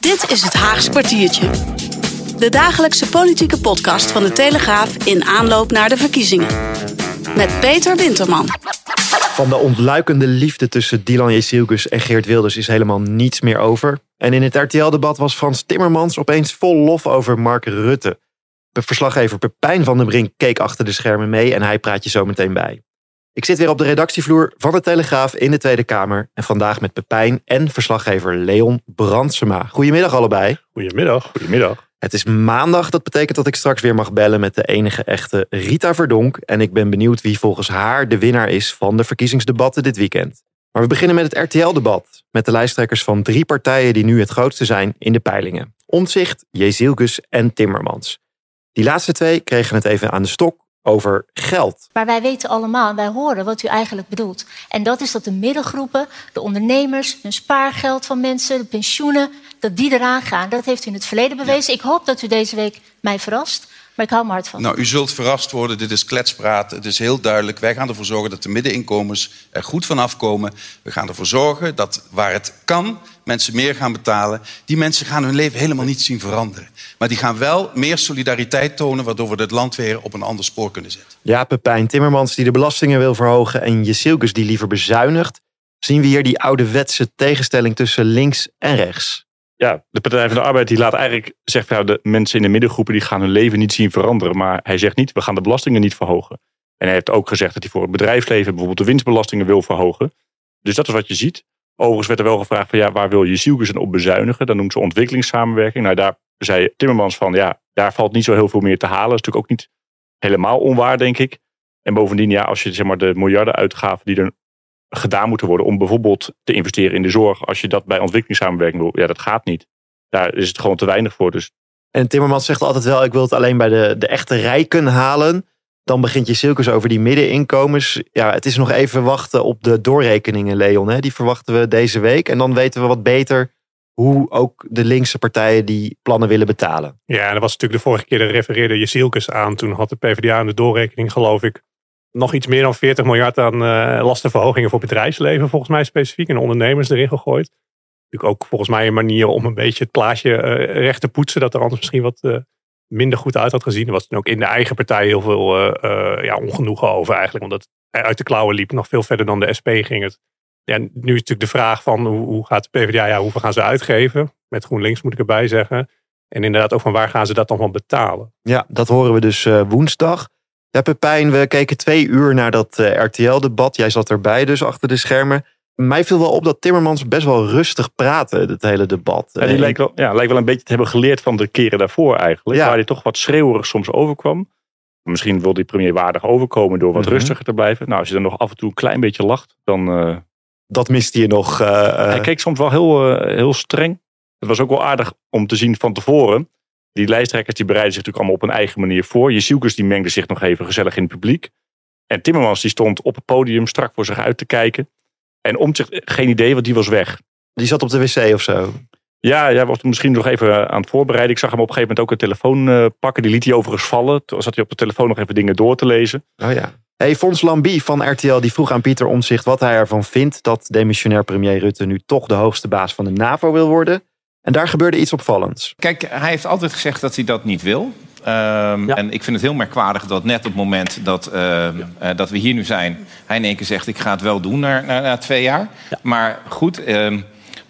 Dit is het Haagse kwartiertje. De dagelijkse politieke podcast van de Telegraaf in aanloop naar de verkiezingen. Met Peter Winterman. Van de ontluikende liefde tussen Dylan Jezielkus en Geert Wilders is helemaal niets meer over. En in het RTL-debat was Frans Timmermans opeens vol lof over Mark Rutte. Verslaggever Pepijn van den Brink keek achter de schermen mee en hij praat je zo meteen bij. Ik zit weer op de redactievloer van de Telegraaf in de Tweede Kamer. En vandaag met Pepijn en verslaggever Leon Brandsema. Goedemiddag allebei. Goedemiddag. Goedemiddag. Het is maandag, dat betekent dat ik straks weer mag bellen met de enige echte Rita Verdonk. En ik ben benieuwd wie volgens haar de winnaar is van de verkiezingsdebatten dit weekend. Maar we beginnen met het RTL-debat. Met de lijsttrekkers van drie partijen die nu het grootste zijn in de peilingen. Omtzigt, Jezielkus en Timmermans. Die laatste twee kregen het even aan de stok over geld. Maar wij weten allemaal, wij horen wat u eigenlijk bedoelt. En dat is dat de middelgroepen, de ondernemers, hun spaargeld van mensen, de pensioenen, dat die eraan gaan. Dat heeft u in het verleden bewezen. Ik hoop dat u deze week mij verrast. Maar ik hou me hard van. Nou, u zult verrast worden. Dit is kletspraat. Het is heel duidelijk. Wij gaan ervoor zorgen dat de middeninkomens er goed vanaf komen. We gaan ervoor zorgen dat waar het kan, mensen meer gaan betalen. Die mensen gaan hun leven helemaal niet zien veranderen. Maar die gaan wel meer solidariteit tonen, waardoor we het land weer op een ander spoor kunnen zetten. Ja, Pepijn Timmermans die de belastingen wil verhogen en Jezielkus die liever bezuinigt. Zien we hier die ouderwetse tegenstelling tussen links en rechts? Ja, de Partij van de Arbeid die laat eigenlijk, zegt nou, de mensen in de middengroepen die gaan hun leven niet zien veranderen. Maar hij zegt niet, we gaan de belastingen niet verhogen. En hij heeft ook gezegd dat hij voor het bedrijfsleven bijvoorbeeld de winstbelastingen wil verhogen. Dus dat is wat je ziet. Overigens werd er wel gevraagd van ja, waar wil je Zielkes op bezuinigen? Dan noemt ze ontwikkelingssamenwerking. Nou, daar zei Timmermans van ja, daar valt niet zo heel veel meer te halen. Dat is natuurlijk ook niet helemaal onwaar, denk ik. En bovendien, ja, als je zeg maar de miljarden uitgaven die er gedaan moeten worden om bijvoorbeeld te investeren in de zorg, als je dat bij ontwikkelingssamenwerking wil, ja, dat gaat niet. Daar is het gewoon te weinig voor. Dus. En Timmermans zegt altijd wel, ik wil het alleen bij de, de echte rijken halen. Dan begint je circus over die middeninkomens. Ja, het is nog even wachten op de doorrekeningen, Leon. Hè? Die verwachten we deze week. En dan weten we wat beter hoe ook de linkse partijen die plannen willen betalen. Ja, en dat was natuurlijk de vorige keer, de refereerde je Zielkes aan. Toen had de PvdA in de doorrekening, geloof ik, nog iets meer dan 40 miljard aan uh, lastenverhogingen voor bedrijfsleven, volgens mij specifiek, en ondernemers erin gegooid. Natuurlijk ook volgens mij een manier om een beetje het plaatje uh, recht te poetsen, dat er anders misschien wat uh, minder goed uit had gezien. Er was toen ook in de eigen partij heel veel ja, ongenoegen over eigenlijk, omdat het uit de klauwen liep. Nog veel verder dan de SP ging het. Ja, nu is natuurlijk de vraag van hoe, hoe gaat de PvdA, ja, hoeveel gaan ze uitgeven? Met GroenLinks moet ik erbij zeggen. En inderdaad ook van waar gaan ze dat dan van betalen? Ja, dat horen we dus woensdag. Ja, Pepijn, we keken twee uur naar dat uh, RTL-debat. Jij zat erbij dus achter de schermen. Mij viel wel op dat Timmermans best wel rustig praatte, het hele debat. Ja, die lijkt wel, ja, wel een beetje te hebben geleerd van de keren daarvoor eigenlijk. Waar hij toch wat schreeuwerig soms overkwam. Misschien wil die premier waardig overkomen door wat mhm. rustiger te blijven. Nou, als je dan nog af en toe een klein beetje lacht, dan... Uh... Dat miste je nog. Uh, hij keek soms wel heel, heel streng. Het was ook wel aardig om te zien van tevoren die lijsttrekkers die bereiden zich natuurlijk allemaal op een eigen manier voor. Jezielkes die mengde zich nog even gezellig in het publiek. En Timmermans die stond op het podium strak voor zich uit te kijken. En om zich geen idee, want die was weg. Die zat op de wc of zo? Ja, hij was misschien nog even aan het voorbereiden. Ik zag hem op een gegeven moment ook een telefoon uh, pakken. Die liet hij overigens vallen. Toen zat hij op de telefoon nog even dingen door te lezen. Oh ja. Hey, Fons Lambie van RTL die vroeg aan Pieter Omzicht wat hij ervan vindt dat demissionair premier Rutte nu toch de hoogste baas van de NAVO wil worden. En daar gebeurde iets opvallends. Kijk, hij heeft altijd gezegd dat hij dat niet wil. Um, En ik vind het heel merkwaardig dat net op het moment dat, uh, dat we hier nu zijn... hij in één keer zegt, ik ga het wel doen na, na, na twee jaar. Ja. Maar goed, uh,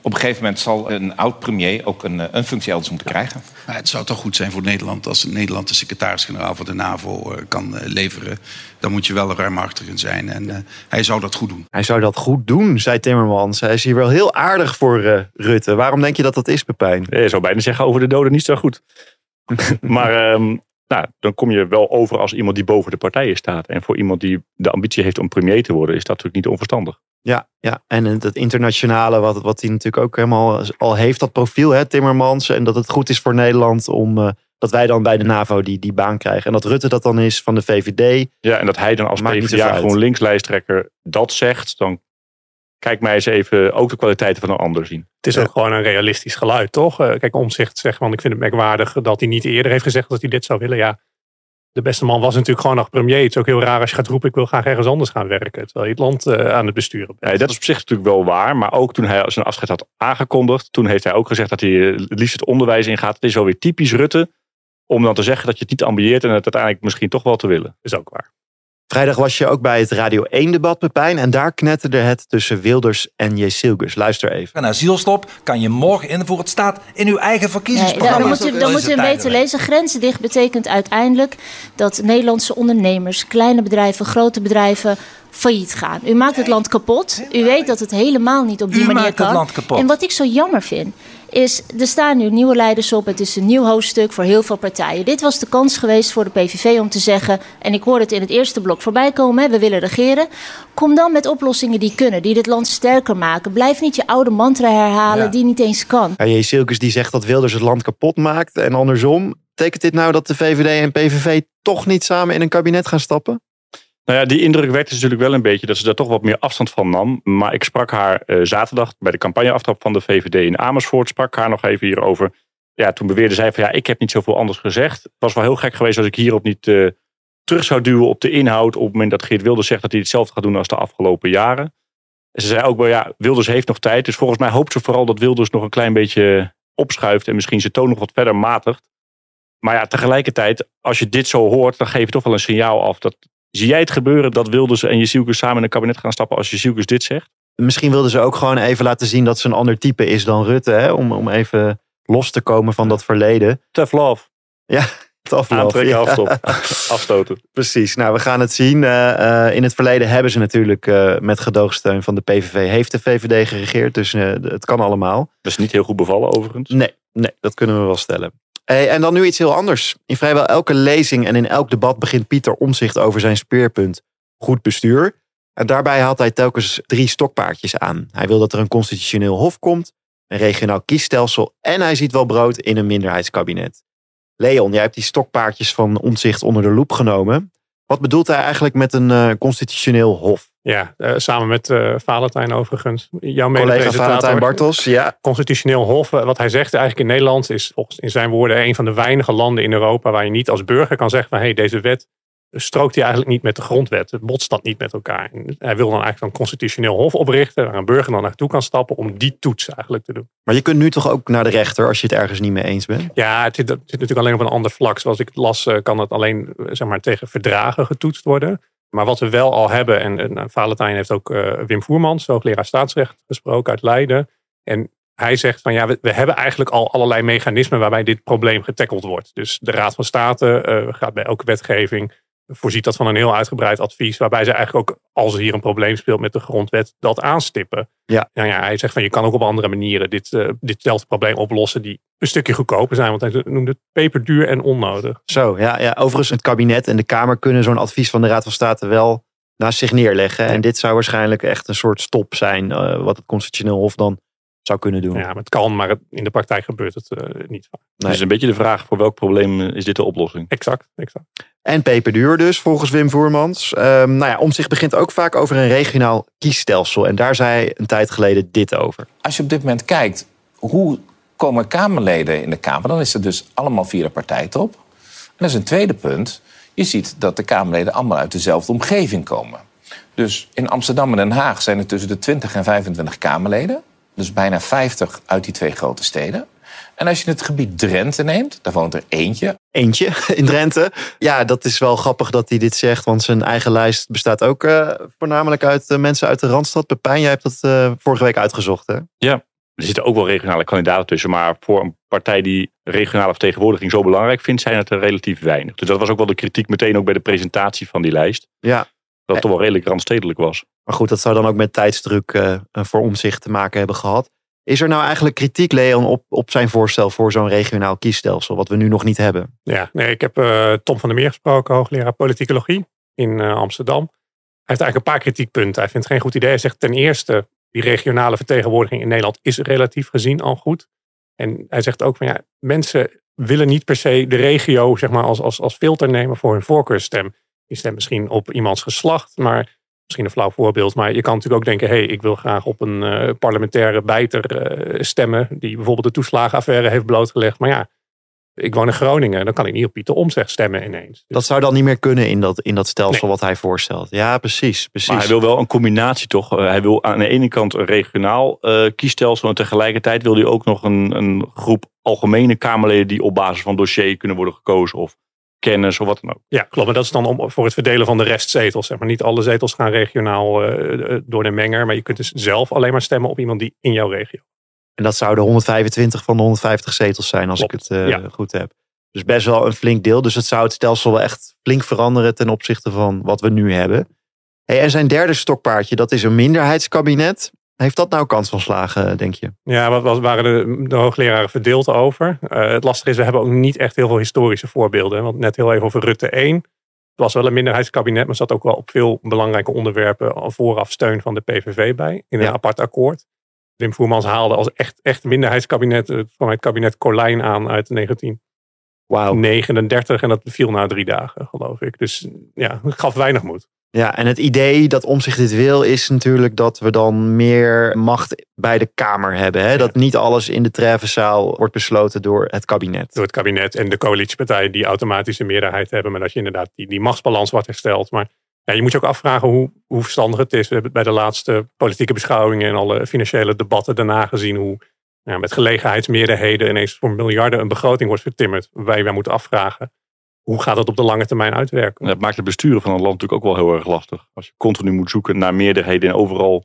op een gegeven moment zal een oud-premier ook een, een functie elders moeten krijgen. Maar het zou toch goed zijn voor Nederland als Nederland de secretaris-generaal van de NAVO uh, kan leveren. Dan moet je wel ruimhartig in zijn. En uh, hij zou dat goed doen. Hij zou dat goed doen, zei Timmermans. Hij is hier wel heel aardig voor uh, Rutte. Waarom denk je dat dat is, Pepijn? Je zou bijna zeggen over de doden niet zo goed. maar um, nou, dan kom je wel over als iemand die boven de partijen staat. En voor iemand die de ambitie heeft om premier te worden, is dat natuurlijk niet onverstandig. Ja, ja. en het, internationale, wat, wat hij natuurlijk ook helemaal al heeft, dat profiel, hè, Timmermans. En dat het goed is voor Nederland om eh, dat wij dan bij de NAVO die, die baan krijgen. En dat Rutte dat dan is van de VVD. Ja, en dat hij dan als PvdA zoveel uit. GroenLinks lijsttrekker dat zegt, dan kijk mij eens even ook de kwaliteiten van een ander zien. Het is ook gewoon een realistisch geluid, toch? Eh, kijk, Omzicht zegt, want ik vind het merkwaardig dat hij niet eerder heeft gezegd dat hij dit zou willen. Ja, de beste man was natuurlijk gewoon nog premier. Het is ook heel raar als je gaat roepen, ik wil graag ergens anders gaan werken. Terwijl je het land eh, aan het besturen bent. Ja, dat is op zich natuurlijk wel waar, maar ook toen hij zijn afscheid had aangekondigd, toen heeft hij ook gezegd dat hij het liefst het onderwijs ingaat. Het is wel weer typisch Rutte om dan te zeggen dat je het niet ambieert en het uiteindelijk misschien toch wel te willen. is ook waar. Vrijdag was je ook bij het Radio 1-debat, Pepijn. En daar knetterde het tussen Wilders en Jezilgus. Luister even. Een asielstop kan je morgen invoeren. Het staat in uw eigen Nee, verkiezingsprogramma. dan moet u, dan moet een beter lezen. Grenzen dicht betekent uiteindelijk dat Nederlandse ondernemers, kleine bedrijven, grote bedrijven failliet gaan. U maakt het land kapot. U weet dat het helemaal niet op die U manier maakt kan. het land kapot. En wat ik zo jammer vind, is er staan nu nieuwe leiders op. Het is een nieuw hoofdstuk voor heel veel partijen. Dit was de kans geweest voor de PVV om te zeggen, en ik hoor het in het eerste blok voorbij komen, hè, we willen regeren. Kom dan met oplossingen die kunnen, die dit land sterker maken. Blijf niet je oude mantra herhalen Ja. die niet eens kan. Ja, Jezilgus die zegt dat Wilders het land kapot maakt. En andersom, betekent dit nou dat de VVD en PVV toch niet samen in een kabinet gaan stappen? Nou ja, die indruk werd dus natuurlijk wel een beetje dat ze daar toch wat meer afstand van nam. Maar ik sprak haar eh, zaterdag bij de campagneaftrap van de VVD in Amersfoort. Sprak haar nog even hierover. Ja, toen beweerde zij van ja, ik heb niet zoveel anders gezegd. Het was wel heel gek geweest als ik hierop niet eh, terug zou duwen op de inhoud. Op het moment dat Geert Wilders zegt dat hij hetzelfde gaat doen als de afgelopen jaren. En ze zei ook wel ja, Wilders heeft nog tijd. Dus volgens mij hoopt ze vooral dat Wilders nog een klein beetje opschuift. En misschien zijn toon nog wat verder matigt. Maar ja, tegelijkertijd, als je dit zo hoort, dan geef je toch wel een signaal af. Dat, zie jij het gebeuren dat Wilders en Jezielkus samen in een kabinet gaan stappen als Jezielkus dit zegt? Misschien wilden ze ook gewoon even laten zien dat ze een ander type is dan Rutte. Hè? Om, om even los te komen van dat verleden. Tough love. Het afloop. Aantrekken, Ja. afstop, afstoten. Precies, nou we gaan het zien. Eh, eh, in het verleden hebben ze natuurlijk eh, met gedoogsteun van de PVV, heeft de VVD geregeerd. Dus het kan allemaal. Dat is niet heel goed bevallen overigens. Nee, nee, dat kunnen we wel stellen. En dan nu iets heel anders. In vrijwel elke lezing en in elk debat begint Pieter Omzicht over zijn speerpunt goed bestuur. En daarbij haalt hij telkens drie stokpaardjes aan. Hij wil dat er een constitutioneel hof komt, een regionaal kiesstelsel en hij ziet wel brood in een minderheidskabinet. Leon, jij hebt die stokpaardjes van Omzicht onder de loep genomen. Wat bedoelt hij eigenlijk met een eh, constitutioneel hof? Ja, eh, samen met eh Valentijn overigens. Jouw Collega. Valentijn Bartels, ja. Constitutioneel Hof, wat hij zegt eigenlijk in Nederland, is volgens in zijn woorden een van de weinige landen in Europa waar je niet als burger kan zeggen van hé, hey, deze wet strookt hij eigenlijk niet met de grondwet. Het botst dat niet met elkaar. En hij wil dan eigenlijk een constitutioneel hof oprichten waar een burger dan naartoe kan stappen om die toets eigenlijk te doen. Maar je kunt nu toch ook naar de rechter als je het ergens niet mee eens bent? Ja, het zit, het zit natuurlijk alleen op een ander vlak. Zoals ik het las, eh, kan het alleen eh, zeg maar, tegen verdragen getoetst worden. Maar wat we wel al hebben, en, en nou, Valentijn heeft ook eh, Wim Voermans, hoogleraar staatsrecht, gesproken uit Leiden. En hij zegt van ja, we, we hebben eigenlijk al allerlei mechanismen waarbij dit probleem getackeld wordt. Dus de Raad van State eh, gaat bij elke wetgeving, voorziet dat van een heel uitgebreid advies, waarbij ze eigenlijk ook, als er hier een probleem speelt met de grondwet, dat aanstippen. Ja. Nou ja, hij zegt van je kan ook op andere manieren dit, eh, ditzelfde probleem oplossen die een stukje goedkoper zijn. Want hij noemde het peperduur en onnodig. Zo, ja, ja. Overigens, het kabinet en de Kamer kunnen zo'n advies van de Raad van State wel naast zich neerleggen. En dit zou waarschijnlijk echt een soort stop zijn, eh, wat het Constitutioneel Hof dan zou kunnen doen. Ja, maar het kan, maar het- in de praktijk gebeurt het eh, niet vaak. Is een beetje de vraag voor welk probleem eh, is dit de oplossing? Exact, exact. En peperduur dus, volgens Wim Voermans. Ehm nou ja, om zich begint ook vaak over een regionaal kiesstelsel. En daar zei hij een tijd geleden dit over. Als je op dit moment kijkt, hoe komen Kamerleden in de Kamer? Dan is het dus allemaal via de partijtop. En dat is een tweede punt. Je ziet dat de Kamerleden allemaal uit dezelfde omgeving komen. Dus in Amsterdam en Den Haag zijn er tussen de 20 en 25 Kamerleden. Dus bijna 50 uit die twee grote steden. En als je het gebied Drenthe neemt, daar woont er eentje. Eentje in Drenthe. Ja, dat is wel grappig dat hij dit zegt, want zijn eigen lijst bestaat ook eh, voornamelijk uit eh, mensen uit de Randstad. Pepijn, jij hebt dat eh, vorige week uitgezocht, hè? Er zitten ook wel regionale kandidaten tussen, maar voor een partij die regionale vertegenwoordiging zo belangrijk vindt, zijn het er relatief weinig. Dus dat was ook wel de kritiek meteen ook bij de presentatie van die lijst. Ja. Dat het toch wel redelijk randstedelijk was. Maar goed, dat zou dan ook met tijdsdruk eh, voor omzicht te maken hebben gehad. Is er nou eigenlijk kritiek, Leon, op, op zijn voorstel voor zo'n regionaal kiesstelsel, wat we nu nog niet hebben? Ja, nee, ik heb eh, Tom van der Meer gesproken, hoogleraar politicologie in eh, Amsterdam. heeft eigenlijk een paar kritiekpunten. Hij vindt het geen goed idee. Hij zegt ten eerste, die regionale vertegenwoordiging in Nederland is relatief gezien al goed. En hij zegt ook van ja, mensen willen niet per se de regio zeg maar, als, als, als filter nemen voor hun voorkeurstem. Die stemt misschien op iemands geslacht, maar misschien een flauw voorbeeld. Maar je kan natuurlijk ook denken, hé, hey, ik wil graag op een uh, parlementaire bijter uh, stemmen. Die bijvoorbeeld de toeslagenaffaire heeft blootgelegd. Maar ja, ik woon in Groningen, dan kan ik niet op Pieter Omtzigt stemmen ineens. Dat zou dan niet meer kunnen in dat, in dat stelsel wat hij voorstelt. Ja, precies, precies. Maar hij wil wel een combinatie toch. Uh, hij wil aan de ene kant een regionaal uh, kiesstelsel en tegelijkertijd wil hij ook nog een, een groep algemene Kamerleden die op basis van dossier kunnen worden gekozen of kennis of wat dan ook. Ja, klopt. Maar dat is dan om, voor het verdelen van de restzetels. Zeg maar. Niet alle zetels gaan regionaal uh, door de menger, maar je kunt dus zelf alleen maar stemmen op iemand die in jouw regio en dat zouden 125 van de 150 zetels zijn, als Klopt. ik het uh, ja. goed heb. Dus best wel een flink deel. Dus het zou het stelsel wel echt flink veranderen ten opzichte van wat we nu hebben. Hey, en zijn derde stokpaardje, dat is een minderheidskabinet. Heeft dat nou kans van slagen, denk je? Ja, wat was, waren de, de hoogleraren verdeeld over. Uh, het lastige is, we hebben ook niet echt heel veel historische voorbeelden. Want net heel even over Rutte 1. Het was wel een minderheidskabinet, maar zat ook wel op veel belangrijke onderwerpen vooraf steun van de PVV bij. In een ja. apart akkoord. Wim Voermans haalde als echt, echt minderheidskabinet van het kabinet Colijn aan uit 1939. Wow. En dat viel na drie dagen, geloof ik. Dus ja, het gaf weinig moed. Ja, en het idee dat om zich dit wil is natuurlijk dat we dan meer macht bij de Kamer hebben. Hè? Ja. Dat niet alles in de treffenzaal wordt besloten door het kabinet. Door het kabinet en de coalitiepartijen die automatisch een meerderheid hebben. Maar dat je inderdaad die, die machtsbalans wordt hersteld. Maar ja, je moet je ook afvragen hoe, hoe verstandig het is. We hebben bij de laatste politieke beschouwingen en alle financiële debatten daarna gezien hoe ja, met gelegenheidsmeerderheden ineens voor miljarden een begroting wordt vertimmerd. Waarbij wij moeten afvragen, hoe gaat dat op de lange termijn uitwerken? Dat maakt het besturen van een land natuurlijk ook wel heel erg lastig. Als je continu moet zoeken naar meerderheden en overal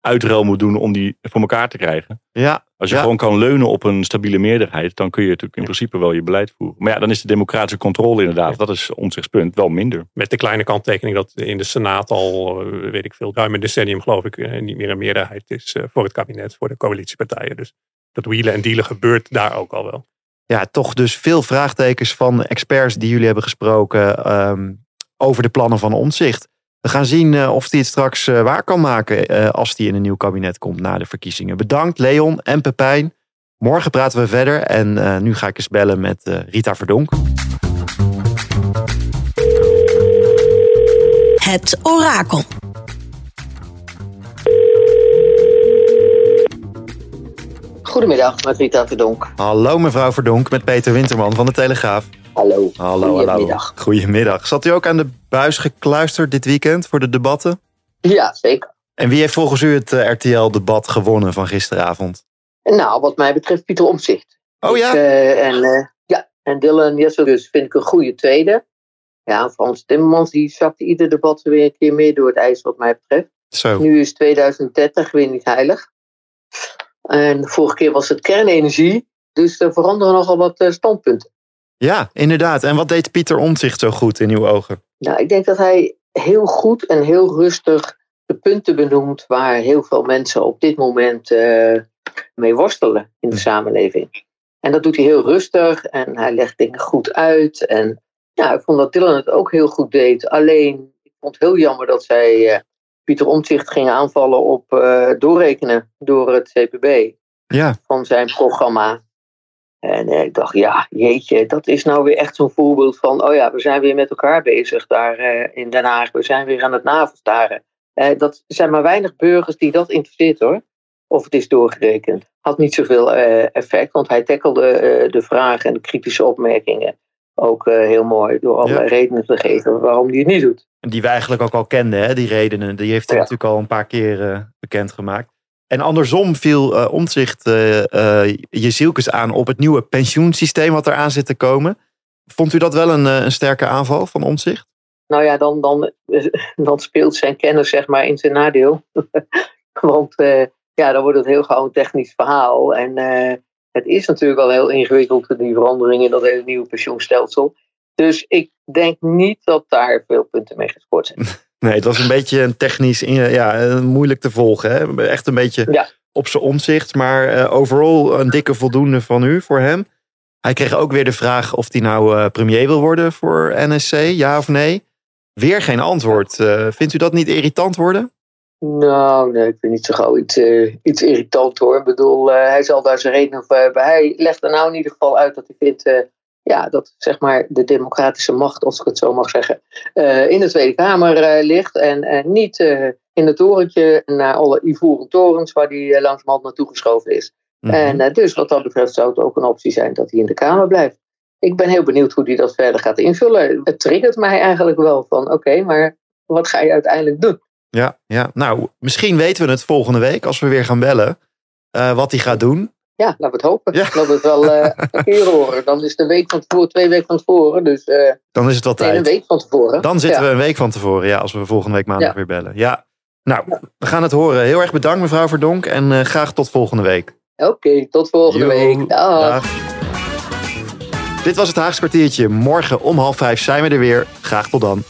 uitruil moet doen om die voor elkaar te krijgen. Ja, Als je ja. gewoon kan leunen op een stabiele meerderheid, dan kun je natuurlijk in principe wel je beleid voeren. Maar ja, dan is de democratische controle inderdaad, dat is omzichtspunt, wel minder. Met de kleine kanttekening dat in de Senaat al, eh, weet ik veel, ruim een decennium geloof ik, eh, niet meer een meerderheid is eh, voor het kabinet, voor de coalitiepartijen. Dus dat wielen en dealen gebeurt daar ook al wel. Ja, toch dus veel vraagtekens van experts die jullie hebben gesproken um, over de plannen van omzicht. We gaan zien uh, of hij het straks uh, waar kan maken uh, als hij in een nieuw kabinet komt na de verkiezingen. Bedankt Leon en Pepijn. Morgen praten we verder en nu ga ik eens bellen met Rita Verdonk. Het orakel. Goedemiddag, met Rita Verdonk. Hallo mevrouw Verdonk, met Peter Winterman van de Telegraaf. Hallo. Hallo, Goedemiddag. hallo. Goedemiddag. Zat u ook aan de buis gekluisterd dit weekend voor de debatten? Ja, zeker. En wie heeft volgens u het uh, RTL-debat gewonnen van gisteravond? Nou, wat mij betreft Pieter Omtzigt. Oh ja? Ik, uh, en, uh, ja, en Dylan Jesselgus vind ik een goede tweede. Ja, Frans Timmermans die zakte ieder debat weer een keer meer door het ijs wat mij betreft. Zo. Nu is 2030 weer niet heilig. En de vorige keer was het kernenergie. Dus er veranderen nogal wat standpunten. Ja, inderdaad. En wat deed Pieter Omtzigt zo goed in uw ogen? Nou, ik denk dat hij heel goed en heel rustig de punten benoemt waar heel veel mensen op dit moment uh, mee worstelen in de samenleving. En dat doet hij heel rustig en hij legt dingen goed uit. En ja, ik vond dat Dylan het ook heel goed deed. Alleen, ik vond het heel jammer dat zij uh, Pieter Omtzigt ging aanvallen op uh, doorrekenen door het CPB ja. van zijn programma. En ik dacht, ja, jeetje, dat is nou weer echt zo'n voorbeeld van, oh ja, we zijn weer met elkaar bezig daar uh, in Den Haag. We zijn weer aan het navelstaren. Uh, dat zijn maar weinig burgers die dat interesseert hoor. Of het is doorgerekend. Had niet zoveel effect, want hij tackelde de vragen en de kritische opmerkingen ook heel mooi. Door allerlei ja. redenen te geven waarom hij het niet doet. Die we eigenlijk ook al kenden, hè, die redenen. Die heeft hij ja. natuurlijk al een paar keer bekendgemaakt. En andersom viel uh, omzicht uh, uh, Jezielkes aan op het nieuwe pensioensysteem wat eraan zit te komen. Vond u dat wel een, een sterke aanval van omzicht? Nou ja, dan, dan, dan speelt zijn kennis zeg maar in zijn nadeel. Want ja, dan wordt het heel gauw een technisch verhaal. En het is natuurlijk wel heel ingewikkeld, die verandering in dat hele nieuwe pensioenstelsel. Dus ik denk niet dat daar veel punten mee gescoord zijn. Nee, het was een beetje een technisch, ja, moeilijk te volgen. Hè? Echt een beetje ja. op zijn omzicht. Maar uh, overal een dikke voldoende van u voor hem. Hij kreeg ook weer de vraag of hij nou uh, premier wil worden voor NSC, ja of nee. Weer geen antwoord. Uh, vindt u dat niet irritant worden? Nou, nee, ik vind niet zo gauw iets, uh, iets irritant hoor. Ik bedoel, uh, hij zal daar zijn reden voor hebben. Hij legt er nou in ieder geval uit dat hij vindt ja, dat zeg maar de democratische macht, als ik het zo mag zeggen, in de Tweede Kamer ligt. En niet in het torentje naar alle ivoren torens waar hij langzamerhand naartoe geschoven is. Mhm. En dus wat dat betreft zou het ook een optie zijn dat hij in de Kamer blijft ik ben heel benieuwd hoe hij dat verder gaat invullen. Het triggert mij eigenlijk wel van oké, maar wat ga je uiteindelijk doen? Ja, ja, nou, misschien weten we het volgende week als we weer gaan bellen. Uh, wat hij gaat doen. Ja, laten we het hopen. Ja. Laten we het wel uh, een keer horen. Dan is de week van tevoren, twee weken van tevoren. Dus, uh, dan is het wel tijd. een week van tevoren. Dan zitten we een week van tevoren, ja, als we volgende week maandag weer bellen. Ja, nou, we gaan het horen. Heel erg bedankt mevrouw Verdonk en graag tot volgende week. Oké, tot volgende week. dag. Dit was het Haagse kwartiertje. Morgen om half vijf zijn we er weer. Graag tot dan.